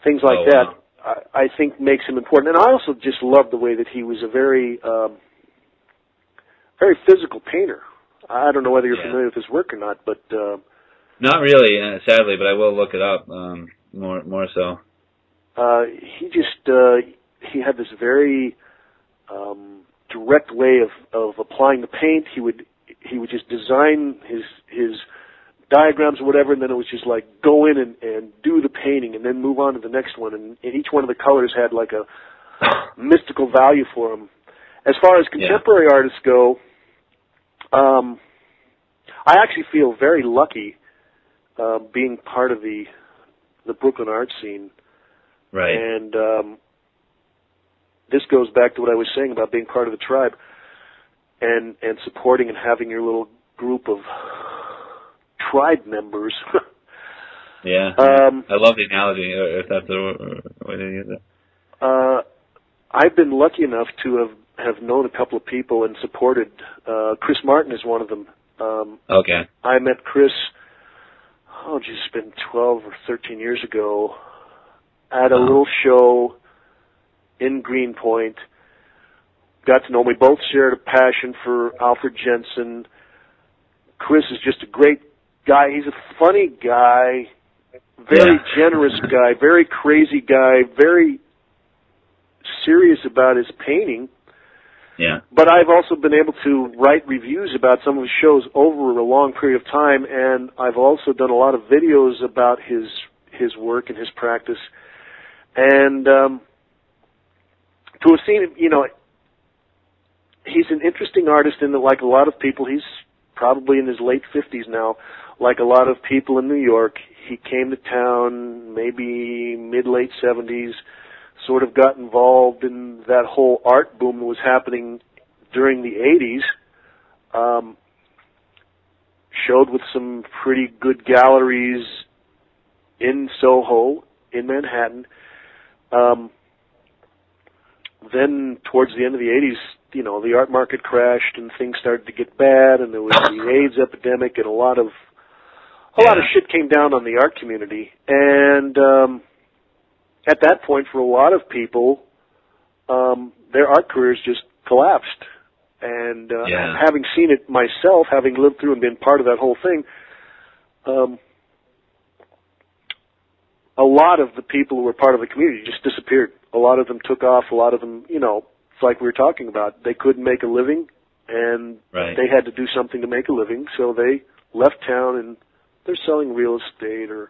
things like Oh, that. wow. I, I think makes him important, and I also just love the way that he was a very, um, very physical painter. I don't know whether you're Yeah. familiar with his work or not, but uh, not really, uh, sadly, but I will look it up um, more more so. uh, he just uh, he had this very um, direct way of of applying the paint. He would he would just design his his diagrams or whatever, and then it was just like go in and, and do the painting, and then move on to the next one. And, and each one of the colors had like a mystical value for him. As far as contemporary artists go, um, I actually feel very lucky uh, being part of the the Brooklyn art scene. Right. And um, this goes back to what I was saying about being part of the tribe and and supporting and having your little group of tribe members. yeah. um, I love the analogy, or if that's the way to use it. uh, I've been lucky enough to have have known a couple of people and supported. Uh, Chris Martin is one of them. Um, Okay. I met Chris. Oh, geez, it's been twelve or thirteen years ago at a little show in Greenpoint. Got to know me. Both shared a passion for Alfred Jensen. Chris is just a great guy. He's a funny guy, very Yeah. generous guy, very crazy guy, very serious about his painting. Yeah. But I've also been able to write reviews about some of his shows over a long period of time, and I've also done a lot of videos about his his work and his practice. And um, to have seen him, you know, he's an interesting artist in that, like a lot of people, he's probably in his late fifties now. Like a lot of people in New York, he came to town maybe mid late seventies sort of got involved in that whole art boom that was happening during the 80s. Um, showed with some pretty good galleries in Soho, in Manhattan. Um, then towards the end of the 80s, you know, the art market crashed and things started to get bad and there was the AIDS epidemic and a lot of a lot of shit came down on the art community. And um at that point for a lot of people um their art careers just collapsed. And uh Yeah. having seen it myself, having lived through and been part of that whole thing, um a lot of the people who were part of the community just disappeared. A lot of them took off, a lot of them, you know, it's like we were talking about. They couldn't make a living and Right. they had to do something to make a living, so they left town and they're selling real estate or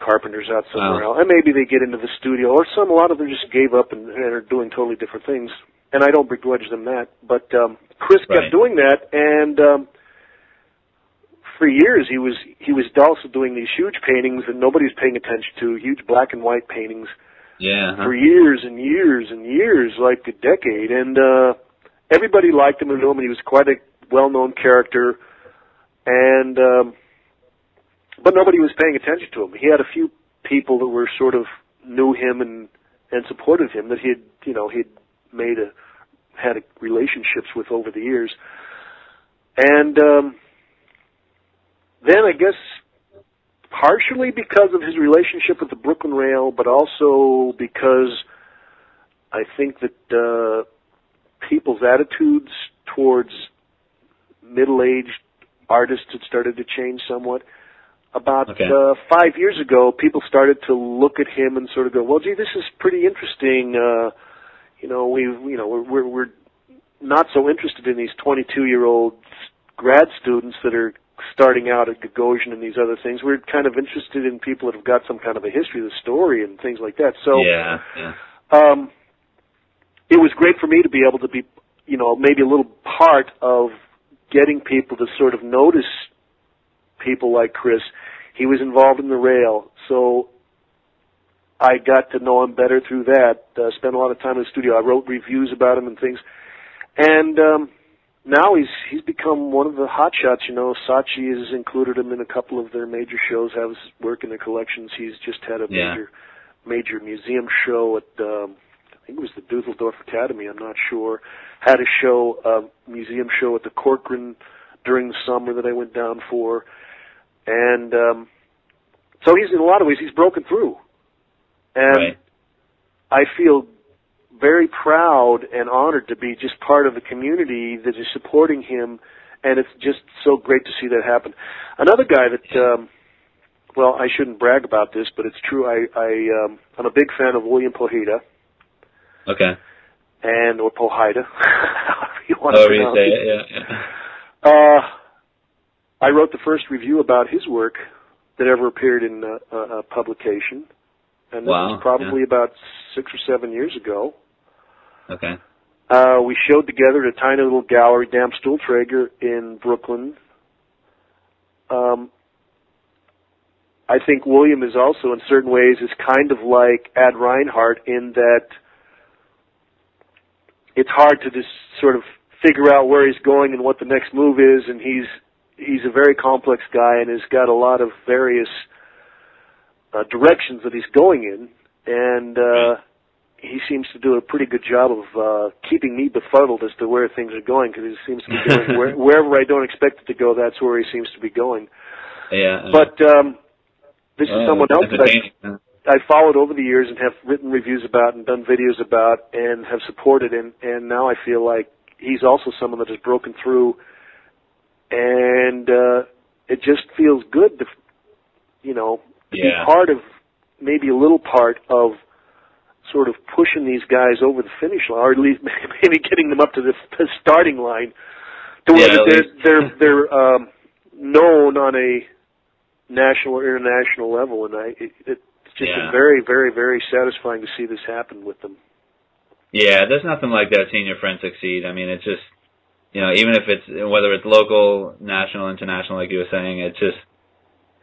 carpenters out somewhere Wow. else. And maybe they get into the studio or some a lot of them just gave up and, and are doing totally different things. And I don't begrudge them that. But um Chris Right. kept doing that and um for years he was he was also doing these huge paintings that nobody's paying attention to, huge black and white paintings Yeah. huh. for years and years and years, like a decade. And uh everybody liked him and knew him and he was quite a well known character and um but nobody was paying attention to him. He had a few people that were sort of knew him and and supported him that he had you know he'd made a had a, relationships with over the years. And um then I guess partially because of his relationship with the Brooklyn Rail, but also because I think that uh, people's attitudes towards middle-aged artists had started to change somewhat. About Okay. uh, five years ago, people started to look at him and sort of go, "Well, gee, this is pretty interesting." Uh, you know, we, you know, we're, we're we're not so interested in these 22-year-old grad students that are starting out at Gagosian and these other things. We're kind of interested in people that have got some kind of a history of the story and things like that. So, yeah. Yeah. um, it was great for me to be able to be, you know, maybe a little part of getting people to sort of notice people like Chris. He was involved in the rail, so I got to know him better through that. Uh, spent a lot of time in the studio. I wrote reviews about him and things, and um, now he's he's become one of the hot shots. You know, Saatchi has included him in a couple of their major shows. Has work in their collections. He's just had a Yeah. major major museum show at um, I think it was the Dusseldorf Academy. I'm not sure. Had a show, a museum show at the Corcoran during the summer that I went down for, and um, so he's in a lot of ways he's broken through, and Right. I feel very proud and honored to be just part of the community that is supporting him, and it's just so great to see that happen. Another guy that, um, well, I shouldn't brag about this, but it's true. I, I um, I'm a big fan of William Powhida Okay. and or Powhida, however you want to However you pronounce say it. it. Yeah. yeah. Uh, I wrote the first review about his work that ever appeared in a, a, a publication, and this Wow, was probably about six or seven years ago. Okay. Uh, we showed together at a tiny little gallery, Dam Stuhltrager, in Brooklyn. Um, I think William is also, in certain ways, is kind of like Ad Reinhardt in that it's hard to just sort of figure out where he's going and what the next move is, and he's he's a very complex guy and has got a lot of various uh, directions that he's going in, and uh, he seems to do a pretty good job of uh, keeping me befuddled as to where things are going because he seems to be going where, wherever I don't expect it to go. That's where he seems to be going. Yeah. But um, this is someone else that I. I followed over the years and have written reviews about and done videos about and have supported and and now I feel like he's also someone that has broken through and uh it just feels good to you know Yeah. be part of, maybe a little part of, sort of pushing these guys over the finish line, or at least maybe getting them up to the, the starting line, to where Yeah, they're they're they're um, known on a national or international level, and I it, it's just Yeah. very very very satisfying to see this happen with them. Yeah, there's nothing like that seeing your friend succeed. I mean, it's just, you know, even if it's whether it's local, national, international, like you were saying, it's just,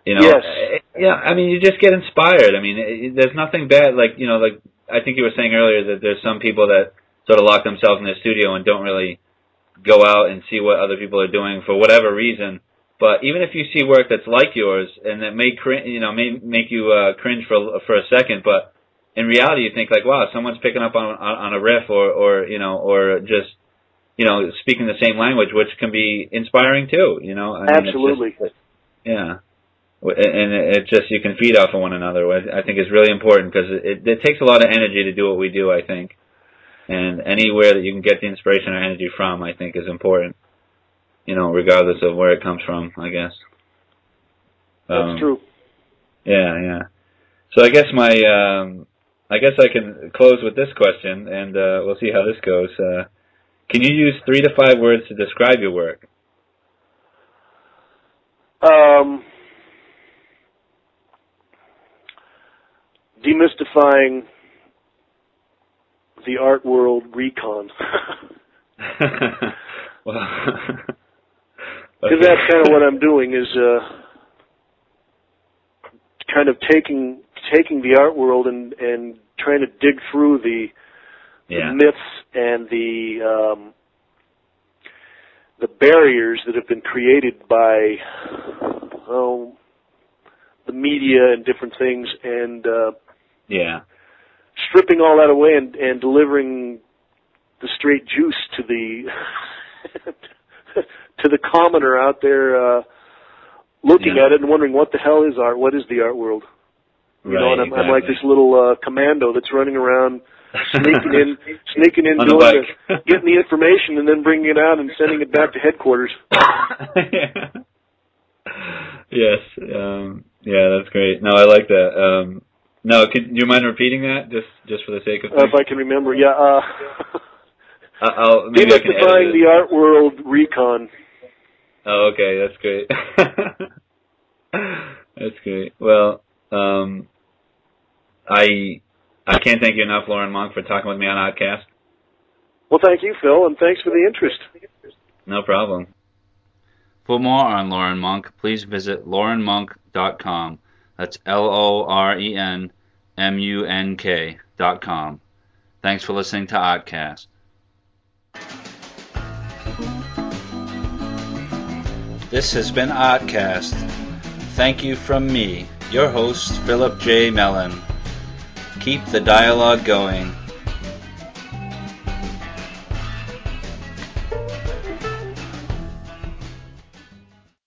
you know, Yes. eh, yeah. I mean, you just get inspired. I mean, it, there's nothing bad. Like you know, like I think you were saying earlier that there's some people that sort of lock themselves in their studio and don't really go out and see what other people are doing for whatever reason. But even if you see work that's like yours and that may crin- you know may make you uh, cringe for for a second, but in reality you think like, wow, someone's picking up on on, on a riff or or you know or just you know speaking the same language, which can be inspiring too. You know, I mean, it's just- Absolutely. yeah. And it just you can feed off of one another. which I think is really important because it, it, it takes a lot of energy to do what we do. I think, and anywhere that you can get the inspiration or energy from, I think, is important. You know, regardless of where it comes from. I guess. That's Um, true. Yeah, yeah. So I guess my, um, I guess I can close with this question, and uh, we'll see how this goes. Uh, can you use three to five words to describe your work? Um, demystifying the art world recon. well, Because that's kind of what I'm doing is uh, kind of taking taking the art world and and trying to dig through the, yeah, the myths and the um, the barriers that have been created by oh the media and different things and uh, yeah, stripping all that away and, and delivering the straight juice to the to the commoner out there uh looking Yeah. at it and wondering what the hell is art? What is the art world you know and I'm, I'm like this little uh commando that's running around sneaking in sneaking in doing the, getting the information and then bringing it out and sending it back to headquarters yes. Um, yeah, that's great. No, I like that. Um, no, could do you mind repeating that just just for the sake of uh, if I can remember yeah uh I'll maybe I can edit the art world recon Oh, okay, that's great. that's great. Well, um, I I can't thank you enough, Loren Munk, for talking with me on Artcast. well thank you Phil and thanks for the interest No problem. For more on Loren Munk, please visit lorenmunk.com. That's L O R E N M U N K.com. Thanks for listening to Artcast. This has been Artcast. Thank you from me, your host, Philip J. Mellon. Keep the dialogue going